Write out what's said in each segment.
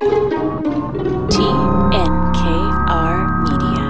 TNKR Media.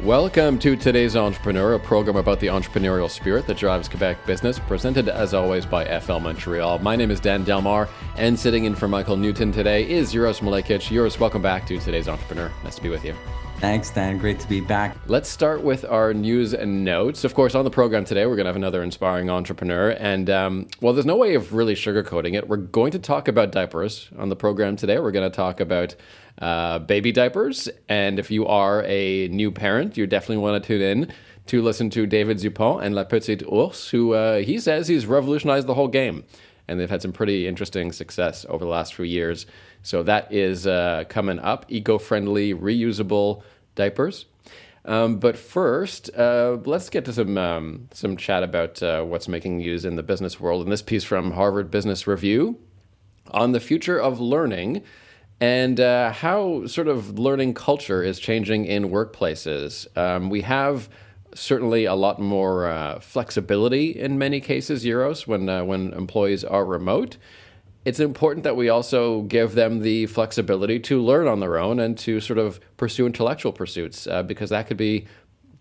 Welcome to today's Entrepreneur, a program about the entrepreneurial spirit that drives Quebec business, presented as always by FL Montreal. My name is Dan Delmar, and sitting in for Michael Newton today is Uros Malekic. Uros, welcome back to today's Entrepreneur. Nice to be with you. Thanks, Dan. Great to be back. Let's start with our news and notes. Of course, on the program today, we're going to have another inspiring entrepreneur. And, um, well, there's no way of really sugarcoating it. We're going to talk about diapers on the program today. We're going to talk about uh, baby diapers. And if you are a new parent, you definitely want to tune in to listen to David Dupont and La Petite Ourse, who uh, he says he's revolutionized the whole game. And they've had some pretty interesting success over the last few years. So that is uh, coming up eco friendly, reusable diapers. Um, but first, uh, let's get to some um, some chat about uh, what's making news in the business world. And this piece from Harvard Business Review on the future of learning and uh, how sort of learning culture is changing in workplaces. Um, we have certainly a lot more uh, flexibility in many cases, Uros, when uh, when employees are remote. It's important that we also give them the flexibility to learn on their own and to sort of pursue intellectual pursuits uh, because that could be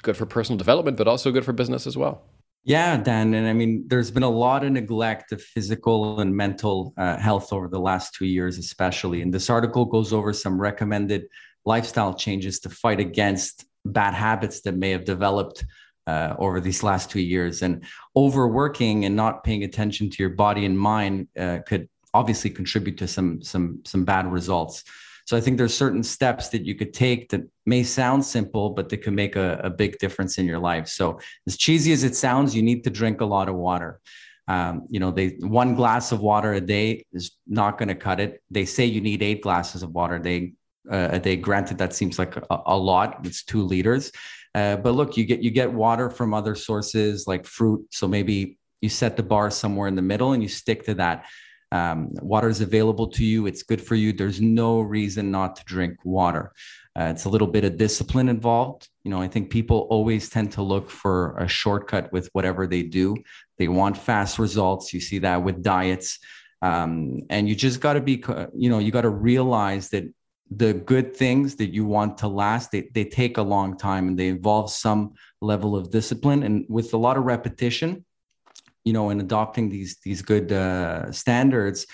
good for personal development, but also good for business as well. Yeah, Dan. And I mean, there's been a lot of neglect of physical and mental uh, health over the last two years, especially. And this article goes over some recommended lifestyle changes to fight against bad habits that may have developed uh, over these last two years. And overworking and not paying attention to your body and mind uh, could obviously contribute to some some some bad results. So I think there's certain steps that you could take that may sound simple, but that can make a, a big difference in your life. So as cheesy as it sounds, you need to drink a lot of water. Um, you know, they one glass of water a day is not going to cut it. They say you need eight glasses of water they, uh, a day. Granted, that seems like a, a lot. It's two liters, uh, but look, you get you get water from other sources like fruit. So maybe you set the bar somewhere in the middle and you stick to that. Um, water is available to you. It's good for you. There's no reason not to drink water. Uh, it's a little bit of discipline involved. You know, I think people always tend to look for a shortcut with whatever they do. They want fast results. You see that with diets. Um, and you just got to be, you know, you got to realize that the good things that you want to last, they, they take a long time and they involve some level of discipline. And with a lot of repetition, you know in adopting these these good uh, standards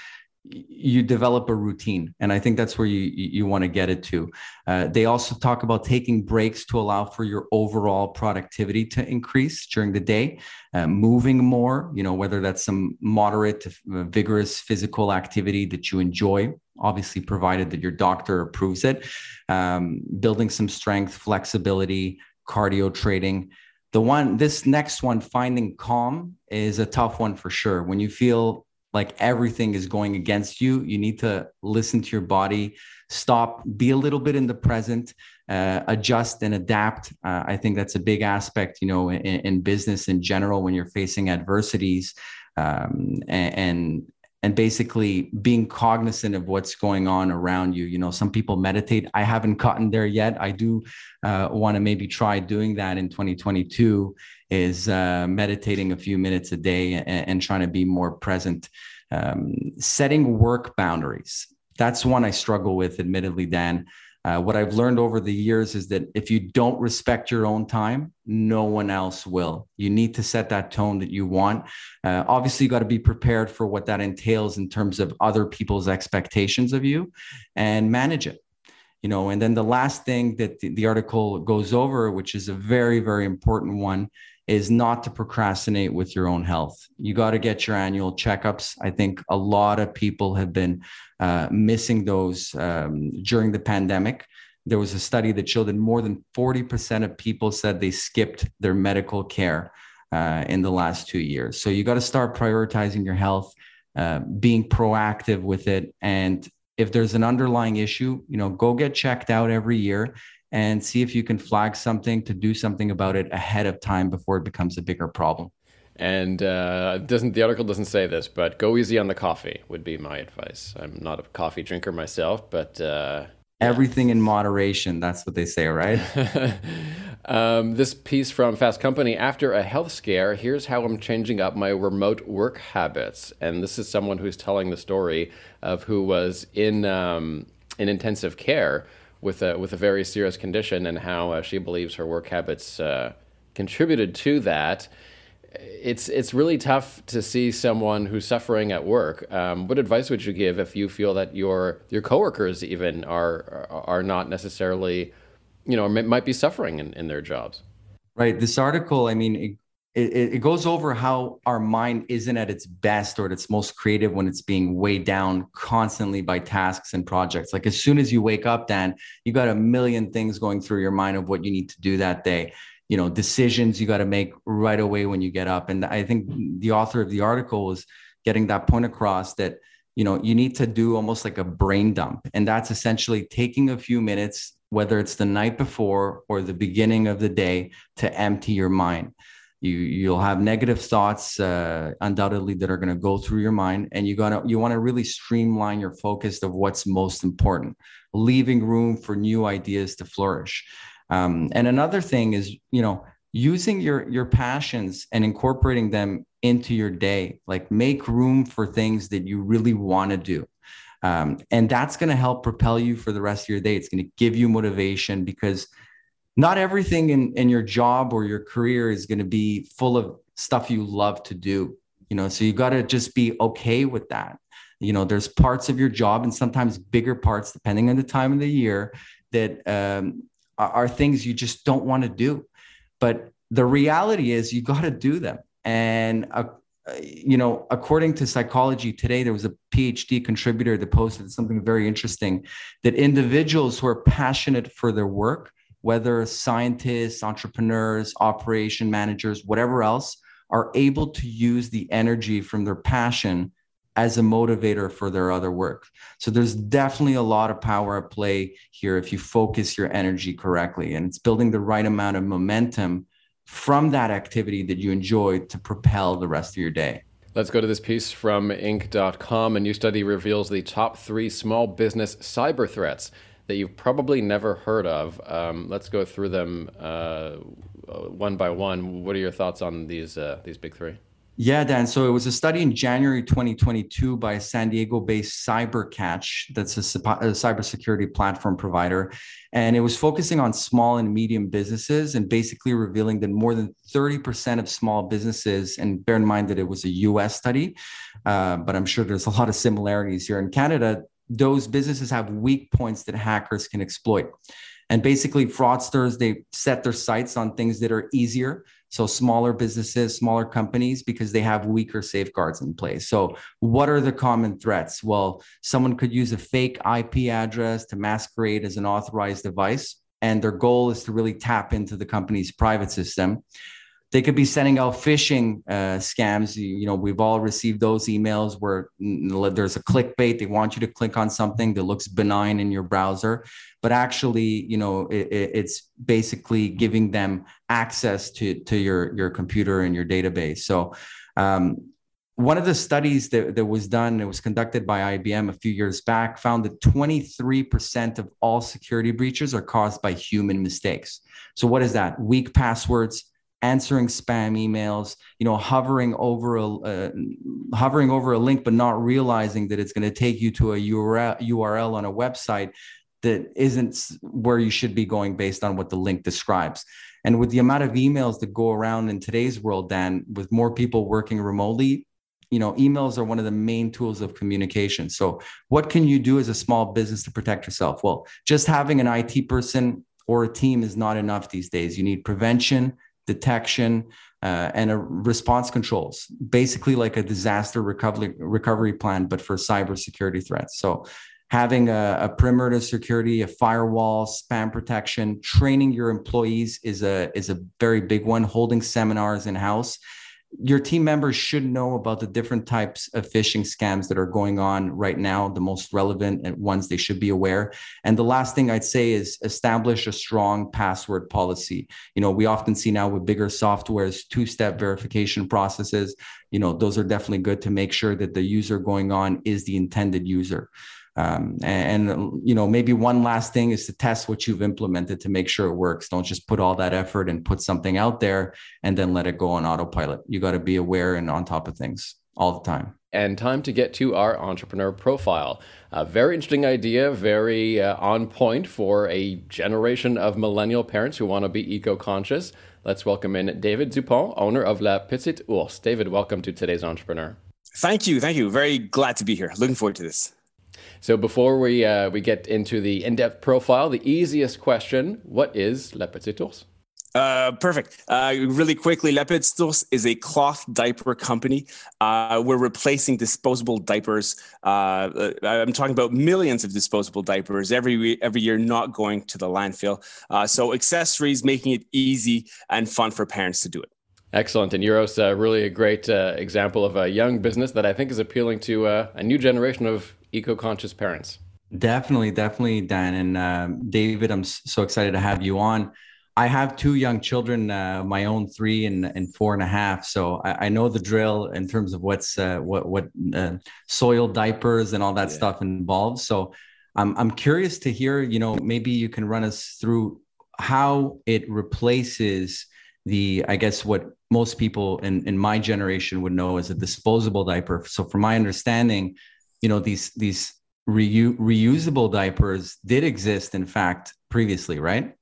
you develop a routine. And i think that's where you you want to get it to. Uh, they also talk about taking breaks to allow for your overall productivity to increase during the day uh, moving more you know whether that's some moderate to uh, vigorous physical activity that you enjoy obviously provided that your doctor approves it. Um, building some strength flexibility cardio training the one this next one finding calm is a tough one for sure. When you feel like everything is going against you you need to listen to your body stop be a little bit in the present uh, adjust and adapt. Uh, i think that's a big aspect you know in, in, business in general when you're facing adversities um, and, and and basically being cognizant of what's going on around you. You know, some people meditate. I haven't gotten there yet. I do uh, want to maybe try doing that in 2022. Is uh, meditating a few minutes a day and, and trying to be more present. Um, setting work boundaries. That's one I struggle with, admittedly, Dan. Uh, what I've learned over the years is that if you don't respect your own time, no one else will. You need to set that tone that you want. Uh, obviously, you got to be prepared for what that entails in terms of other people's expectations of you and manage it. You know, and then the last thing that the, the article goes over, which is a very, very important one, is not to procrastinate with your own health. You got to get your annual checkups. I think a lot of people have been uh, missing those um, during the pandemic. There was a study that showed that more than 40% of people said they skipped their medical care uh, in the last two years. So you got to start prioritizing your health, uh, being proactive with it. And if there's an underlying issue, you know, go get checked out every year and see if you can flag something to do something about it ahead of time before it becomes a bigger problem. And uh, doesn't the article doesn't say this, but go easy on the coffee would be my advice. I'm not a coffee drinker myself, but uh, everything in moderation. That's what they say, right? um, this piece from Fast Company after a health scare, here's how I'm changing up my remote work habits. And this is someone who's telling the story of who was in um, in intensive care with a with a very serious condition and how uh, she believes her work habits uh, contributed to that. It's it's really tough to see someone who's suffering at work. Um, what advice would you give if you feel that your your coworkers even are are not necessarily, you know, might be suffering in, in their jobs? Right. This article, I mean, it, it, goes over how our mind isn't at its best or at its most creative when it's being weighed down constantly by tasks and projects. Like as soon as you wake up, Dan, you got a million things going through your mind of what you need to do that day. You know, decisions you got to make right away when you get up. And I think the author of the article was getting that point across that, you know, you need to do almost like a brain dump. And that's essentially taking a few minutes, whether it's the night before or the beginning of the day, to empty your mind you you'll have negative thoughts uh, undoubtedly that are going to go through your mind and you gotta you want to really streamline your focus of what's most important leaving room for new ideas to flourish. Um, and another thing is you know using your your passions and incorporating them into your day like make room for things that you really want to do. Um, and that's going to help propel you for the rest of your day. It's going to give you motivation because not everything in, in your job or your career is going to be full of stuff you love to do you know so you got to just be okay with that. You know there's parts of your job and sometimes bigger parts depending on the time of the year that um, are, are things you just don't want to do. But the reality is you got to do them. And uh, you know according to psychology today there was a phd contributor that posted something very interesting that individuals who are passionate for their work whether scientists, entrepreneurs, operation managers, whatever else, are able to use the energy from their passion as a motivator for their other work. So there's definitely a lot of power at play here if you focus your energy correctly. And it's building the right amount of momentum from that activity that you enjoy to propel the rest of your day. Let's go to this piece from Inc.com. A new study reveals the top three small business cyber threats that you've probably never heard of. Um, let's go through them uh, one by one. What are your thoughts on these uh, these big three? Yeah, Dan. So it was a study in January 2022 by a San Diego-based CyberCatch, that's a, a cybersecurity platform provider, and it was focusing on small and medium businesses and basically revealing that more than 30% of small businesses, and bear in mind that it was a U.S. study, uh, but I'm sure there's a lot of similarities here in Canada those businesses have weak points that hackers can exploit. And basically, fraudsters, they set their sights on things that are easier. So, smaller businesses, smaller companies, because they have weaker safeguards in place. So, what are the common threats? Well, someone could use a fake IP address to masquerade as an authorized device. And their goal is to really tap into the company's private system. They could be sending out phishing uh, scams. You, you, know, we've all received those emails where there's a clickbait. They want you to click on something that looks benign in your browser, but actually, you know, it, it's basically giving them access to to your your computer and your database. So. Um, one of the studies that, that was done, it was conducted by IBM a few years back, found that 23% of all security breaches are caused by human mistakes. So, what is that? Weak passwords, answering spam emails you know hovering over a uh, hovering over a link but not realizing that it's going to take you to a URL, URL on a website that isn't where you should be going based on what the link describes. And with the amount of emails that go around in today's world dan with more people working remotely you know emails are one of the main tools of communication. So what can you do as a small business to protect yourself? Well just having an IT person or a team is not enough these days. You need prevention detection, uh, and a response controls, basically like a disaster recovery recovery plan, but for cybersecurity threats. So having a, a perimeter security, a firewall, spam protection, training your employees is a is a very big one. Holding seminars in house your team members should know about the different types of phishing scams that are going on right now, the most relevant ones they should be aware. And the last thing I'd say is establish a strong password policy. You know, we often see now with bigger softwares, two step verification processes. You know, those are definitely good to make sure that the user going on is the intended user. Um, and, and, you know, maybe one last thing is to test what you've implemented to make sure it works. Don't just put all that effort and put something out there and then let it go on autopilot. You got to be aware and on top of things all the time. And time to get to our entrepreneur profile. A very interesting idea, very uh, on point for a generation of millennial parents who want to be eco conscious. Let's welcome in David Dupont, owner of La Petite Ourse. David, welcome to today's Entrepreneur. Thank you. Thank you. Very glad to be here. Looking forward to this. So before we uh, we get into the in-depth profile, the easiest question: What is La Petite Ourse? Uh, perfect. Uh, really quickly, La Petite is a cloth diaper company. Uh, we're replacing disposable diapers. Uh, uh, I'm talking about millions of disposable diapers every every year, not going to the landfill. Uh, so accessories, making it easy and fun for parents to do it. Excellent. And Uros, uh, really a great uh, example of a young business that I think is appealing to uh, a new generation of eco conscious parents. Definitely, definitely, Dan. And um, David, I'm so excited to have you on. I have two young children, uh, my own three and, and four and a half. So I, I know the drill in terms of what's uh, what what uh, soil diapers and all that yeah. stuff involves. So I'm I'm curious to hear. You know, maybe you can run us through how it replaces the I guess what most people in, in my generation would know as a disposable diaper. So from my understanding, you know, these these reu- reusable diapers did exist in fact previously, right?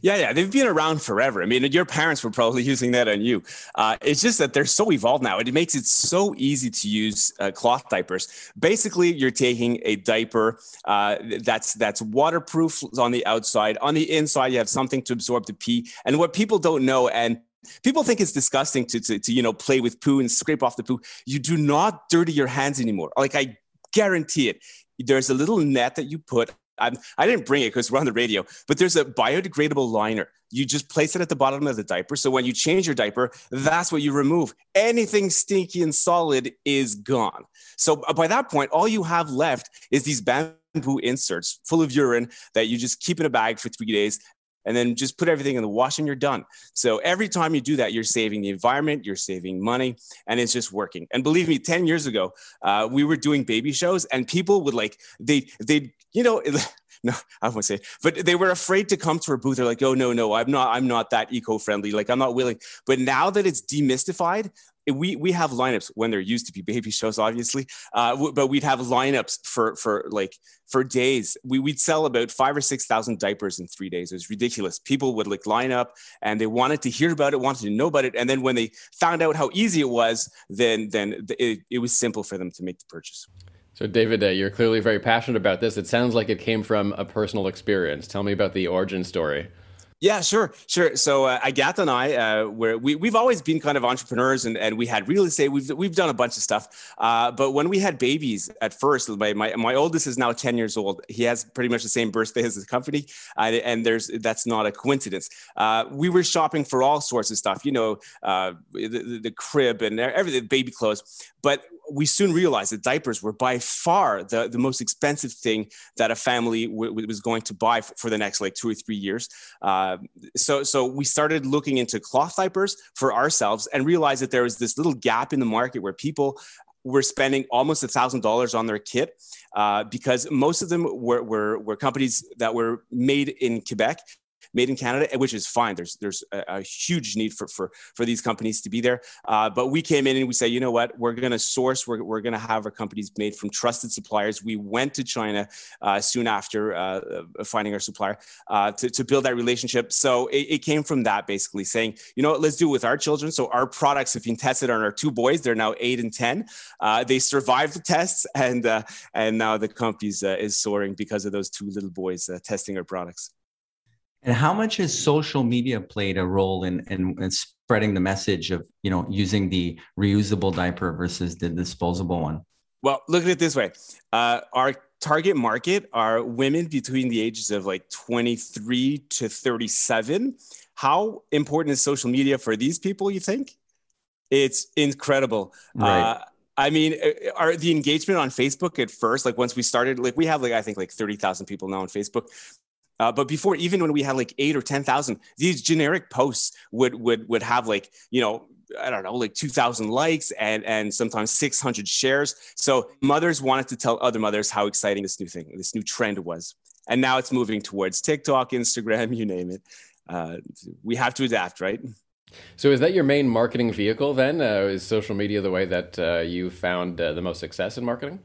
Yeah, yeah, they've been around forever. I mean, your parents were probably using that on you. Uh, it's just that they're so evolved now. It makes it so easy to use uh, cloth diapers. Basically, you're taking a diaper uh, that's that's waterproof on the outside. On the inside, you have something to absorb the pee. And what people don't know, and People think it's disgusting to, to, to, you know, play with poo and scrape off the poo. You do not dirty your hands anymore. Like I guarantee it. There's a little net that you put. I'm, I did not bring it because we're on the radio, but there's a biodegradable liner. You just place it at the bottom of the diaper. So when you change your diaper, that's what you remove. Anything stinky and solid is gone. So uh, by that point, all you have left is these bamboo inserts full of urine that you just keep in a bag for three days and then just put everything in the wash and you're done. So every time you do that, you're saving the environment, you're saving money, and it's just working. And believe me, 10 years ago, uh, we were doing baby shows and people would like, they, they, you know, no, I won't say, it, but they were afraid to come to our booth. They're like, oh no, no, I'm not, I'm not that eco-friendly. Like I'm not willing. But now that it's demystified, we we have lineups when there used to be baby shows, obviously, uh, but we'd have lineups for for like for days. We we'd sell about five or six thousand diapers in three days. It was ridiculous. People would like line up and they wanted to hear about it, wanted to know about it, and then when they found out how easy it was, then then it, it was simple for them to make the purchase. So, David, uh, you're clearly very passionate about this. It sounds like it came from a personal experience. Tell me about the origin story. Yeah, sure, sure. So uh, Agatha and I, uh, where we we've always been kind of entrepreneurs, and, and we had real estate. We've we've done a bunch of stuff. Uh, but when we had babies at first, my, my my oldest is now ten years old. He has pretty much the same birthday as the company, uh, and there's that's not a coincidence. Uh, we were shopping for all sorts of stuff, you know, uh, the, the crib and everything, baby clothes. But we soon realized that diapers were by far the, the most expensive thing that a family w- was going to buy for, for, the next like two or three years. Uh, so, so we started looking into cloth diapers for ourselves and realized that there was this little gap in the market where people were spending almost a thousand dollars on their kit uh, because most of them were, were, were companies that were made in Quebec made in Canada, which is fine. There's there's a, a huge need for for for these companies to be there. Uh, but we came in and we say, you know what, we're going to source. We're we're going to have our companies made from trusted suppliers. We went to China uh, soon after uh, finding our supplier uh, to to build that relationship. So it, it, came from that basically saying, you know what, let's do it with our children. So our products have been tested on our two boys. They're now eight and ten. Uh, they survived the tests, and uh, and now the company is soaring because of those two little boys testing our products. And how much has social media played a role in, in, in, spreading the message of, you know, using the reusable diaper versus the disposable one? Well, look at it this way. Uh, our target market are women between the ages of like 23 to 37. How important is social media for these people, you think? It's incredible. Right. Uh, I mean, uh, are the engagement on Facebook at first, like once we started, like we have like I think like 30,000 people now on Facebook. Uh, but before, even when we had like eight or ten thousand, these generic posts would would would have like you know I don't know, like 2,000 likes and and sometimes 600 shares. So mothers wanted to tell other mothers how exciting this new thing, this new trend was, and now it's moving towards TikTok, Instagram, you name it. Uh, we have to adapt, right? So, is that your main marketing vehicle then? Uh, is social media the way that uh, you found uh, the most success in marketing?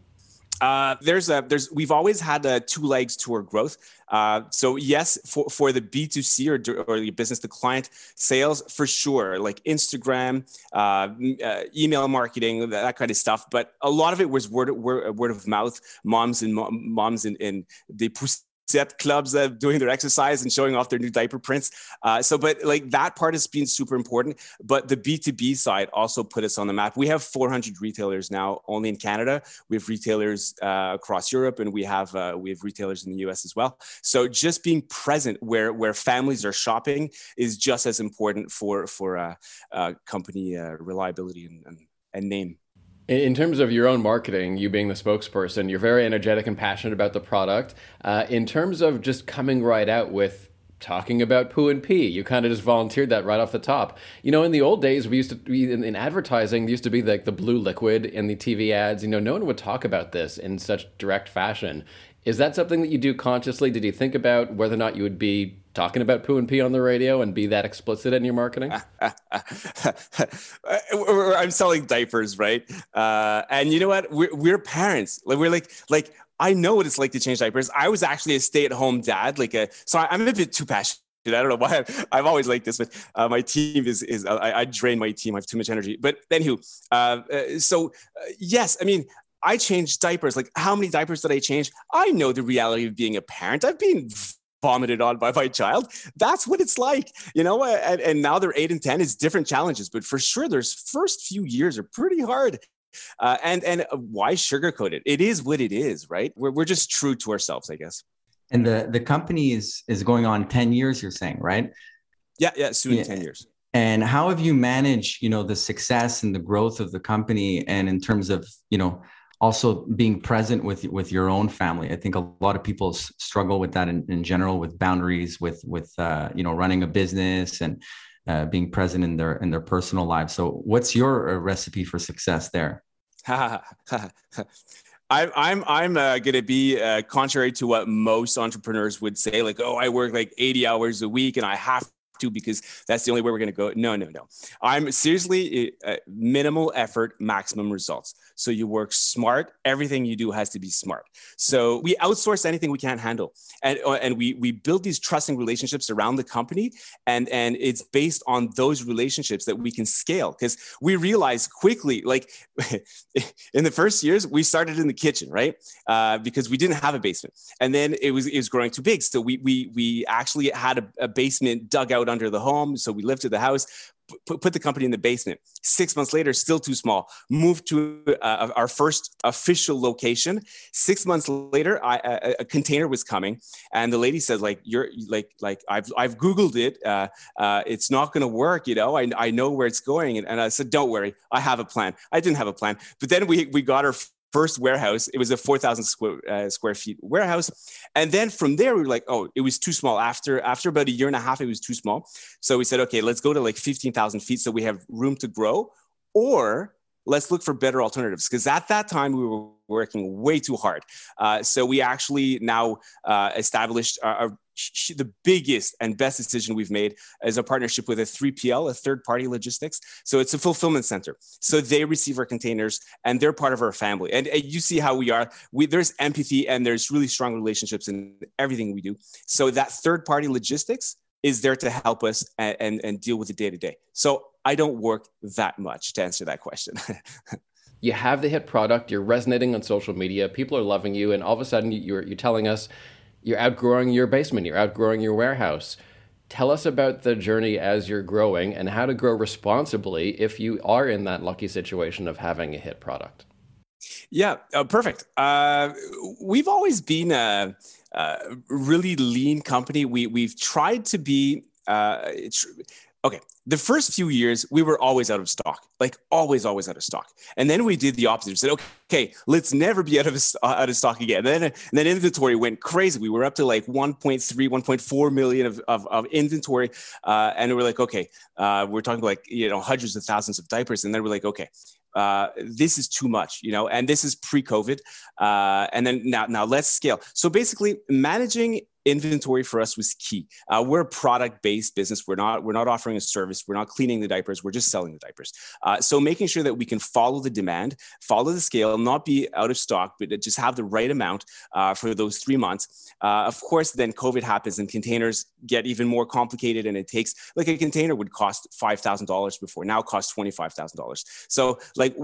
Uh, there's a there's we've always had uh, two legs to our growth. Uh, so yes, for, for the B2C or or the business to client sales for sure, like Instagram, uh, uh, email marketing, that, that, kind of stuff. But a lot of it was word word, word of mouth. Moms and moms in, in the set clubs uh, doing their exercise and showing off their new diaper prints. Uh, so, but like that part has been super important. But the B2B side also put us on the map. We have 400 retailers now only in Canada. We have retailers uh, across Europe and we have uh, we have retailers in the US as well. So just being present where where families are shopping is just as important for for uh, uh, company reliability and, and, and name. In terms of your own marketing, you being the spokesperson, you're very energetic and passionate about the product. Uh, in terms of just coming right out with talking about poo and pee, you kind of just volunteered that right off the top. You know, in the old days, we used to be in, in advertising, there used to be like the blue liquid in the TV ads. You know, no one would talk about this in such direct fashion. Is that something that you do consciously? Did you think about whether or not you would be talking about poo and pee on the radio and be that explicit in your marketing? I'm selling diapers, right? Uh, and you know what? We're, we're parents. Like we're like like I know what it's like to change diapers. I was actually a stay-at-home dad. Like a so I'm a bit too passionate. I don't know why I've, I've always liked this, but uh, my team is is I, I, drain my team. I have too much energy. But anywho, uh, uh, so uh, yes, I mean I changed diapers. Like, how many diapers did I change? I know the reality of being a parent. I've been vomited on by my child. That's what it's like, you know. And, and now they're eight and ten. It's different challenges, but for sure, there's first few years are pretty hard. Uh, and and why sugarcoat it? It is what it is, right? We're we're just true to ourselves, I guess. And the the company is is going on ten years. You're saying, right? Yeah, yeah, soon yeah. ten years. And how have you managed, you know, the success and the growth of the company, and in terms of, you know, also being present with with your own family. I think a lot of people s- struggle with that in, in general with boundaries with with uh, you know running a business and uh, being present in their in their personal lives. So what's your uh, recipe for success there? I'm I'm I'm uh, going to be uh, contrary to what most entrepreneurs would say, like, oh, I work like 80 hours a week and I have to because that's the only way we're going to go. No, no, no. I'm seriously uh, minimal effort, maximum results. So you work smart. Everything you do has to be smart. So we outsource anything we can't handle, and uh, and we we build these trusting relationships around the company, and and it's based on those relationships that we can scale because we realize quickly, like in the first years, we started in the kitchen, right? Uh, because we didn't have a basement, and then it was it was growing too big. So we we we actually had a, a basement dug out under the home. So we lifted the house, put, put the company in the basement. Six months later, still too small. Moved to uh, our first official location. Six months later, I, a, a, container was coming, and the lady said, "Like you're like like I've I've googled it. Uh, uh, it's not going to work. You know, I I know where it's going." And, and I said, "Don't worry, I have a plan." I didn't have a plan, but then we we got our first warehouse. It was a 4,000 square, uh, square feet warehouse. And then from there, we were like, oh, it was too small. After, after about a year and a half, it was too small. So we said, okay, let's go to like 15,000 feet so we have room to grow. Or let's look for better alternatives. Because at that time, we were working way too hard. Uh, so we actually now uh, established our, the biggest and best decision we've made is a partnership with a 3PL, a third party logistics. So it's a fulfillment center. So they receive our containers and they're part of our family. And, and you see how we are. We, there's empathy and there's really strong relationships in everything we do. So that third party logistics is there to help us and, and, and deal with the day to day. So I don't work that much to answer that question. you have the hit product, you're resonating on social media, people are loving you, and all of a sudden you're, you're telling us you're outgrowing your basement, you're outgrowing your warehouse. Tell us about the journey as you're growing and how to grow responsibly if you are in that lucky situation of having a hit product. Yeah, uh, perfect. Uh, we've always been a, a, really lean company. We we've tried to be. Uh, okay, the first few years we were always out of stock, like always, always out of stock. And then we did the opposite. We said, okay, okay let's never be out of uh, out of stock again. And then, and then inventory went crazy. We were up to like 1.3, 1.4 million of, of, of inventory, uh, and we were like, okay, uh, we're talking like you know hundreds of thousands of diapers. And then we're like, okay, uh, this is too much, you know, and this is pre-COVID. Uh, and then now, now let's scale. So basically, managing inventory for us was key. Uh, we're a product-based business. We're not we're not offering a service. We're not cleaning the diapers. We're just selling the diapers. Uh, so making sure that we can follow the demand, follow the scale, not be out of stock, but just have the right amount uh, for those three months. Uh, of course, then COVID happens and containers get even more complicated, and it takes like a container would cost five thousand dollars before now costs twenty five thousand dollars. So like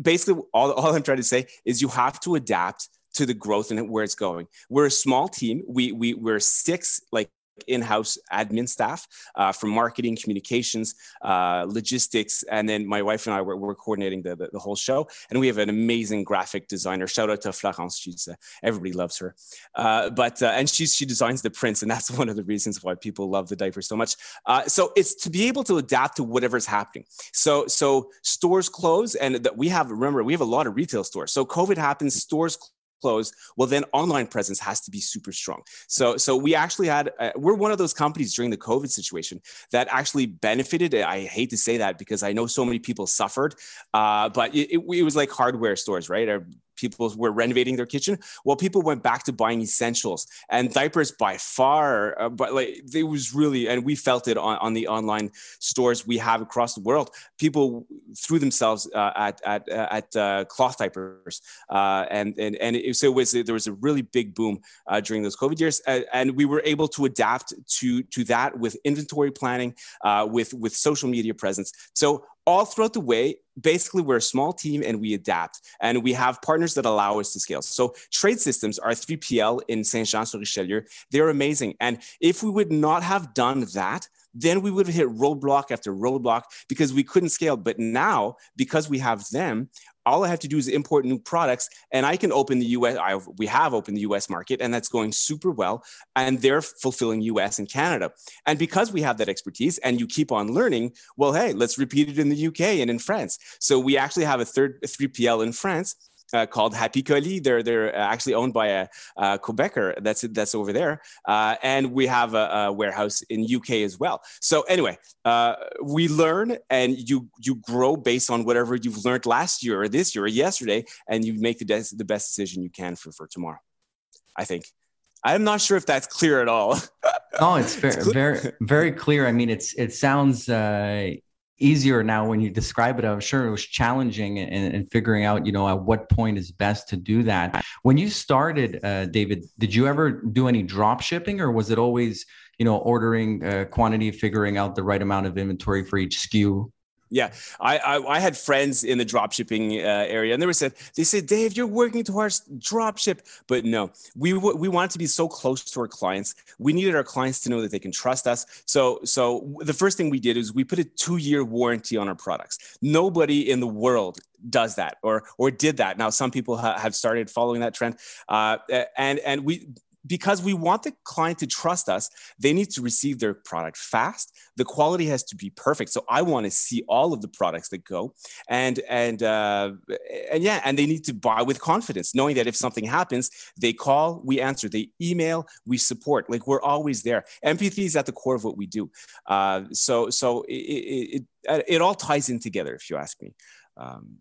basically all, all I'm trying to say is you have to adapt to the growth and where it's going. We're a small team. We we we're six like in-house admin staff uh, from marketing communications uh, logistics and then my wife and i were, were coordinating the, the, the, whole show. And we have an amazing graphic designer. Shout out to florence. She's uh, everybody loves her. Uh, but uh, and she's she designs the prints and that's one of the reasons why people love the diaper so much. Uh, so it's to be able to adapt to whatever's happening. So so stores close and that we have remember we have a lot of retail stores. So covid happens stores well, then online presence has to be super strong. So, so we actually had, uh, we're one of those companies during the COVID situation that actually benefited. I hate to say that because I know so many people suffered, uh, but it, it, it, was like hardware stores, right? People were renovating their kitchen. Well people went back to buying essentials and diapers by far uh, but like it was really and we felt it on, on the online stores we have across the world. People threw themselves uh, at at uh, at uh, cloth diapers uh, and and and it, so it was there was a really big boom uh, during those covid years and we were able to adapt to to that with inventory planning with with social media presence. So all throughout the way, basically we're a small team and we adapt and we have partners that allow us to scale. So trade systems are 3PL in Saint-Jean-sur-Richelieu. They're amazing. And if we would not have done that, then we would have hit roadblock after roadblock because we couldn't scale. But now, because we have them, all I have to do is import new products and I can open the US. I, we have opened the US market and that's going super well. And they're fulfilling US and Canada. And because we have that expertise and you keep on learning, well, hey, let's repeat it in the UK and in France. So we actually have a third 3PL in France uh, called Happy Colis. They're they're actually owned by a, a Quebecer that's that's over there, uh, and we have a, a, warehouse in UK as well. So anyway, uh, we learn and you you grow based on whatever you've learned last year or this year or yesterday, and you make the best the best decision you can for for tomorrow. I think. I'm not sure if that's clear at all. oh, it's very, it's very, very clear. I mean, it's it sounds uh, easier now when you describe it. I'm sure it was challenging and, figuring out, you know, at what point is best to do that. When you started, uh, David, did you ever do any drop shipping or was it always, you know, ordering uh, quantity, figuring out the right amount of inventory for each SKU? Yeah, I, I, I had friends in the dropshipping uh, area, and they were said they said, Dave, you're working towards drop ship, but no, we we wanted to be so close to our clients. We needed our clients to know that they can trust us. So so the first thing we did is we put a two year warranty on our products. Nobody in the world does that or or did that. Now some people ha- have started following that trend, uh, and and we because we want the client to trust us, they need to receive their product fast. The quality has to be perfect. So I want to see all of the products that go, and and uh, and yeah, and they need to buy with confidence, knowing that if something happens, they call, we answer, they email, we support. Like we're always there. Empathy is at the core of what we do. Uh, so so it, it, it all ties in together, if you ask me. Um,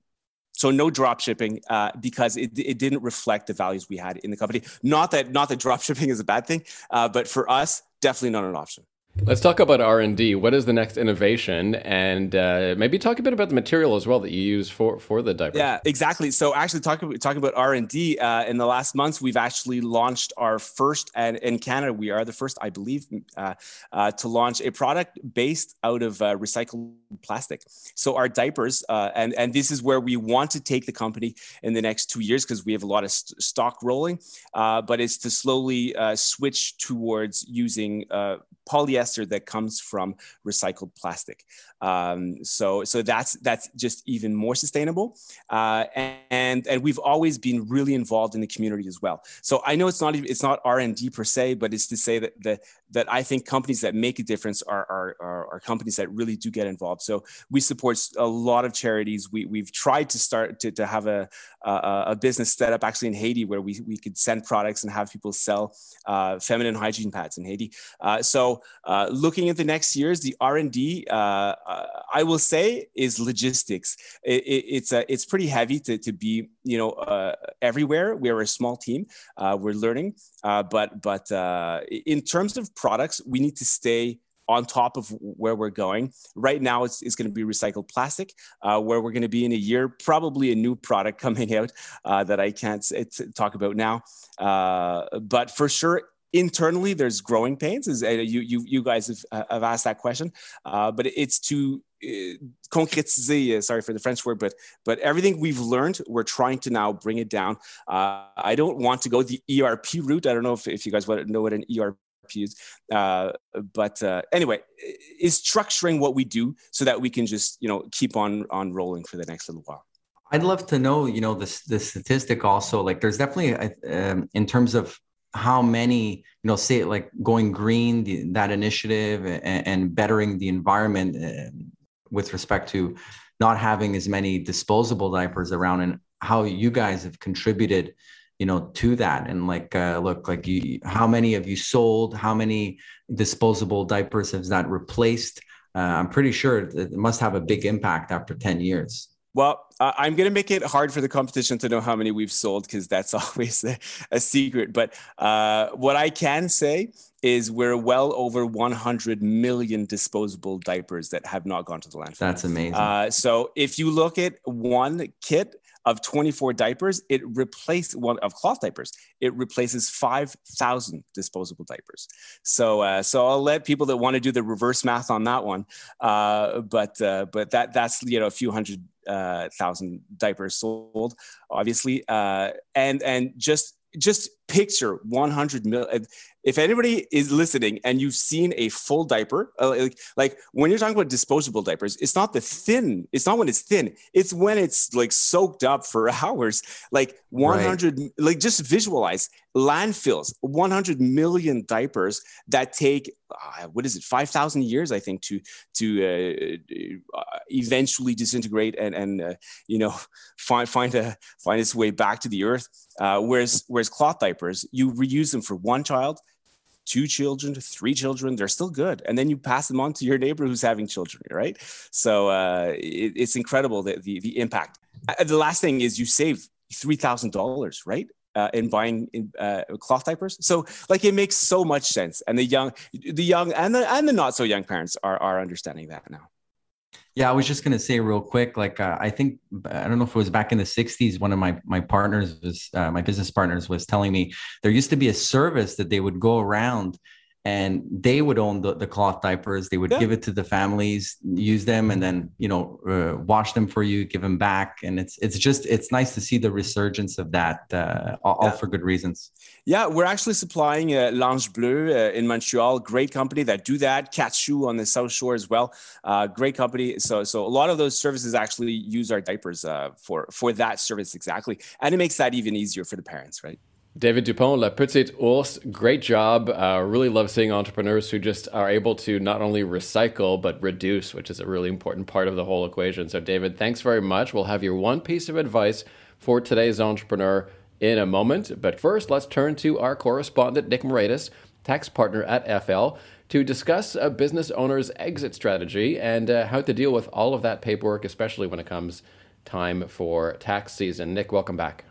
so no drop shipping uh, because it, it didn't reflect the values we had in the company. Not that not that drop shipping is a bad thing, uh, but for us, definitely not an option. Let's talk about R and D. What is the next innovation, and uh, maybe talk a bit about the material as well that you use for for the diaper. Yeah, exactly. So actually, talking talking about R and D, uh, in the last months, we've actually launched our first, and in Canada, we are the first, I believe, uh, uh to launch a product based out of uh, recycled plastic. So our diapers, uh, and and this is where we want to take the company in the next two years because we have a lot of st- stock rolling, but it's to slowly switch towards using polyester polyester that comes from recycled plastic. Um, so so that's that's just even more sustainable. Uh, and and we've always been really involved in the community as well. So I know it's not it's not R and D per se, but it's to say that the that I think companies that make a difference are, are, are, are, companies that really do get involved. So we support a lot of charities. We, we've tried to start to, to have a, a, a business set up actually in Haiti where we, we could send products and have people sell uh, feminine hygiene pads in Haiti. Uh, so uh, looking at the next years, the R&D, uh, uh, I will say is logistics. It, it, it's, a, it's pretty heavy to, to be, you know, uh, everywhere. We're a small team. we're learning, but, but in terms of products, we need to stay on top of where we're going. Right now, it's, it's going to be recycled plastic, uh, where we're going to be in a year, probably a new product coming out uh, that I can't talk about now. Uh, but for sure, internally, there's growing pains. As uh, you, you, you guys have, uh, have asked that question, uh, but it's to concrétiser, sorry for the French word, but but everything we've learned, we're trying to now bring it down. Uh, I don't want to go the ERP route. I don't know if, if you guys know what an ERP use. Uh, but uh, anyway, is structuring what we do so that we can just you know keep on on rolling for the next little while. I'd love to know, you know, this the statistic also. Like, there's definitely um, in terms of how many, you know, say it like going green, the, that initiative, and, and, bettering the environment uh, with respect to not having as many disposable diapers around, and how you guys have contributed you know to that. And like uh, look like you how many have you sold? How many disposable diapers has that replaced? Uh, i'm pretty sure it must have a big impact after 10 years well, uh, I'm going to make it hard for the competition to know how many we've sold because that's always a, a secret. But uh, what I can say is we're well over 100 million disposable diapers that have not gone to the landfill. That's amazing. Uh, so if you look at one kit, of 24 diapers, it replaced one of cloth diapers. It replaces 5,000 disposable diapers. So, uh, so I'll let people that want to do the reverse math on that one. Uh, but, uh, but that that's you know a few hundred uh, thousand diapers sold, obviously, uh, and and just just picture 100 million if anybody is listening and you've seen a full diaper uh, like, like, when you're talking about disposable diapers it's not the thin it's not when it's thin it's when it's like soaked up for hours like 100 right. like just visualize landfills 100 million diapers that take uh, what is it 5000 years i think to to uh, uh, eventually disintegrate and and uh, you know find find a find its way back to the earth uh, whereas whereas cloth diapers you reuse them for one child two children, three children, they're still good. And then you pass them on to your neighbor who's having children, right? So uh, it, it's incredible the, the, the impact. Uh, the last thing is you save $3,000, right? Uh, in buying in, uh, cloth diapers. So like it makes so much sense. And the young, the young and the, and the not so young parents are, are understanding that now. Yeah, I was just gonna say real quick. Like, uh, I think I don't know if it was back in the '60s. One of my my partners was uh, my business partners was telling me there used to be a service that they would go around and they would own the, the cloth diapers. They would yeah. give it to the families use them and then you know uh, wash them for you give them back. And it's it's just it's nice to see the resurgence of that uh, all, yeah. all, for good reasons. Yeah we're actually supplying uh, l'ange bleu uh, in montreal. Great company that do that. Shoe on the south shore as well. Uh, great company. So so a lot of those services actually use our diapers uh, for for that service exactly. And it makes that even easier for the parents right David Dupont, La Petite Ourse, great job. Uh, really love seeing entrepreneurs who just are able to not only recycle, but reduce, which is a really important part of the whole equation. So, David, thanks very much. We'll have your one piece of advice for today's entrepreneur in a moment. But first, let's turn to our correspondent, Nick Moraitis, tax partner at FL, to discuss a business owner's exit strategy and uh, how to deal with all of that paperwork, especially when it comes time for tax season. Nick, welcome back.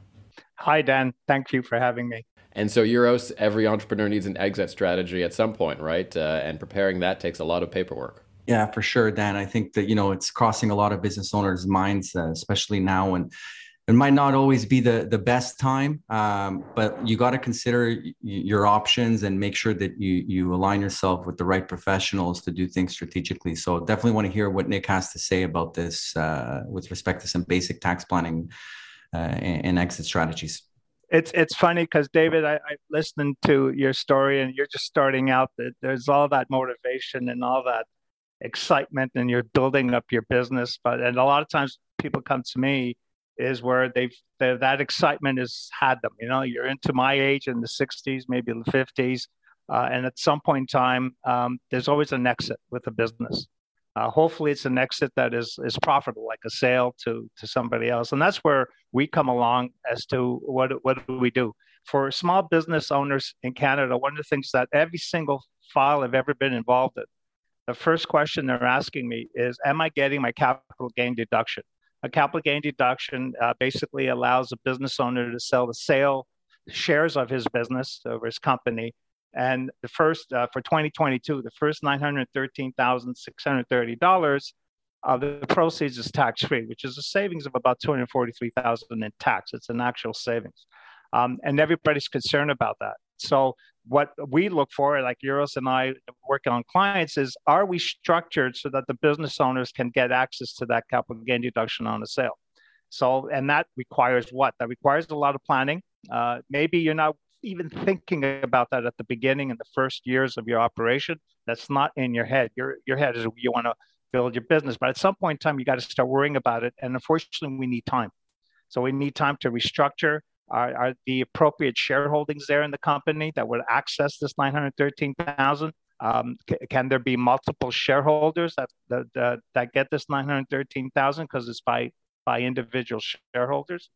Hi, Dan. Thank you for having me. And so, Uros, every entrepreneur needs an exit strategy at some point, right? Uh, and preparing that takes a lot of paperwork. Yeah, for sure, Dan. I think that you know it's crossing a lot of business owners' minds, uh, especially now when it might not always be the the best time, um, but you got to consider y- your options and make sure that you you align yourself with the right professionals to do things strategically. So definitely want to hear what Nick has to say about this uh, with respect to some basic tax planning uh, and, exit strategies. It's it's funny because David, I, I listened to your story and you're just starting out. That there's all that motivation and all that excitement, and you're building up your business. But and a lot of times people come to me is where they've that excitement has had them. You know, you're into my age in the 60s, maybe the 50s, uh, and at some point in time, um, there's always an exit with a business. Uh, hopefully, it's an exit that is is profitable, like a sale to to somebody else, and that's where we come along as to what what do we do for small business owners in Canada. One of the things that every single file I've ever been involved in, the first question they're asking me is, "Am I getting my capital gain deduction?" A capital gain deduction uh, basically allows a business owner to sell the sale shares of his business or his company. And the first uh, for 2022, the first $913,630 uh, the proceeds is tax free, which is a savings of about 243,000 in tax. It's an actual savings. Um, and everybody's concerned about that. So what we look for, like Uros and I working on clients, is are we structured so that the business owners can get access to that capital gain deduction on a sale? So, and that requires what? That requires a lot of planning. Uh, maybe you're not even thinking about that at the beginning in the first years of your operation. That's not in your head. Your your head is you want to build your business, but at some point in time, you got to start worrying about it. And unfortunately, we need time. So we need time to restructure are, are the appropriate shareholdings there in the company that would access this 913,000? Um, c- can there be multiple shareholders that that, that, that get this 913,000 because it's by by individual shareholders?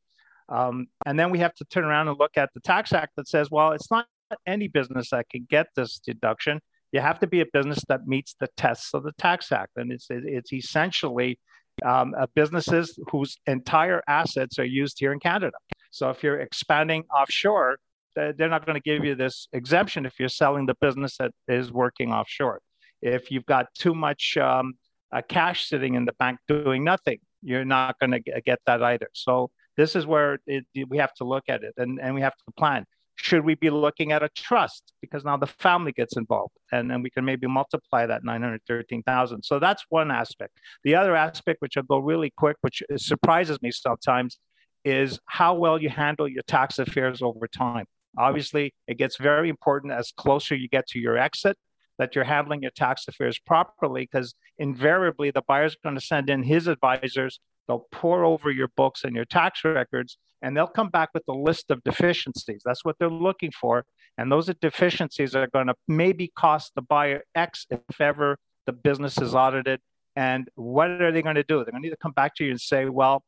Um, and then we have to turn around and look at the tax act that says, well, it's not any business that can get this deduction. You have to be a business that meets the tests of the tax act, and it's it's essentially um, businesses whose entire assets are used here in Canada. So if you're expanding offshore, they're not going to give you this exemption if you're selling the business that is working offshore. If you've got too much um, uh, cash sitting in the bank doing nothing, you're not going to get that either. So this is where it, we have to look at it and, and we have to plan. Should we be looking at a trust? Because now the family gets involved and then we can maybe multiply that 913,000. So that's one aspect. The other aspect, which I'll go really quick, which surprises me sometimes, is how well you handle your tax affairs over time. Obviously, it gets very important as closer you get to your exit that you're handling your tax affairs properly because invariably the buyer's going to send in his advisors. They'll pour over your books and your tax records and they'll come back with a list of deficiencies. That's what they're looking for. And those deficiencies are going to maybe cost the buyer X if ever the business is audited. And what are they going to do? They're going to need to come back to you and say, well,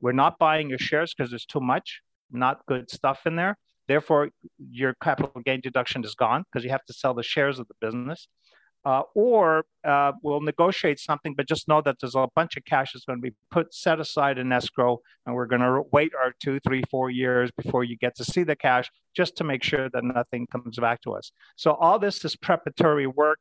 we're not buying your shares because there's too much, not good stuff in there. Therefore, your capital gain deduction is gone because you have to sell the shares of the business. Uh, or uh, we'll negotiate something, but just know that there's a bunch of cash that's going to be put set aside in escrow, and we're going to wait our two, three, four years before you get to see the cash, just to make sure that nothing comes back to us. So all this is preparatory work,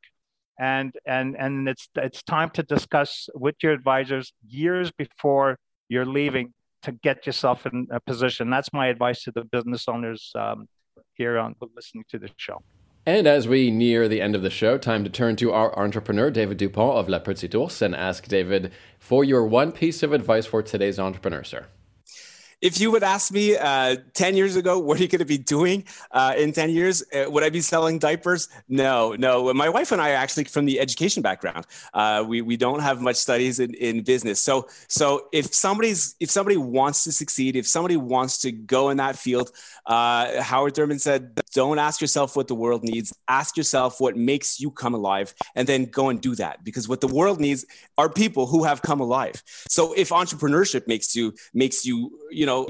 and and and it's it's time to discuss with your advisors years before you're leaving to get yourself in a position. That's my advice to the business owners um, here on listening to the show. And as we near the end of the show, time to turn to our entrepreneur, David Dupont of La Petite and ask David for your one piece of advice for today's entrepreneur, sir if you would ask me uh, 10 years ago, what are you going to be doing uh, in 10 years? Uh, would I be selling diapers? No, no. My wife and I are actually from the education background. Uh, we, we don't have much studies in, in business. So, so if somebody's, if somebody wants to succeed, if somebody wants to go in that field, uh, Howard Thurman said, don't ask yourself what the world needs. Ask yourself what makes you come alive and then go and do that. Because what the world needs are people who have come alive. So if entrepreneurship makes you, makes you, you know,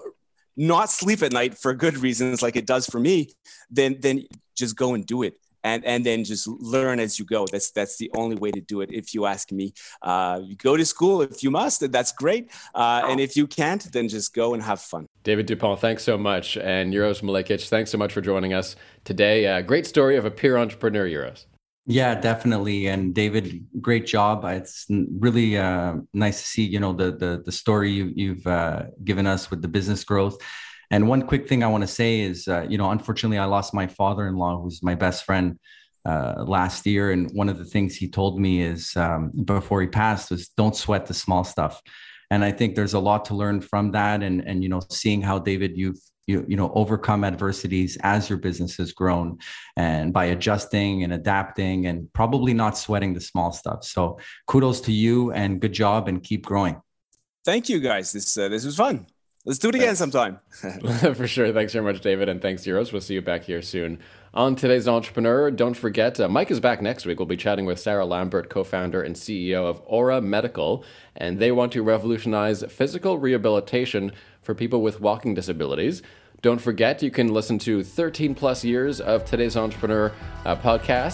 not sleep at night for good reasons like it does for me, then then just go and do it. And, and then just learn as you go. That's that's the only way to do it. If you ask me, uh, you go to school if you must. That's great. Uh, and if you can't, then just go and have fun. David Dupont, thanks so much, and Uros Malekic, thanks so much for joining us today. Uh, great story of a peer entrepreneur, Uros. Yeah, definitely. And David, great job. It's really uh, nice to see, you know, the the the story you, have uh, given us with the business growth. And one quick thing I want to say is, uh, you know, unfortunately, I lost my father-in-law, who's my best friend, uh, last year. And one of the things he told me is, um, before he passed, was don't sweat the small stuff. And I think there's a lot to learn from that. And and you know, seeing how David you've you you know overcome adversities as your business has grown and by adjusting and adapting and probably not sweating the small stuff so kudos to you and good job and keep growing thank you guys this uh, this was fun let's do it again sometime. For sure. Thanks very much david and thanks Uros. we'll see you back here soon. On today's entrepreneur don't forget uh, mike is back next week. We'll be chatting with sarah lambert co-founder and ceo of aura medical and they want to revolutionize physical rehabilitation for people with walking disabilities. Don't forget, you can listen to 13 plus years of today's entrepreneur uh, podcasts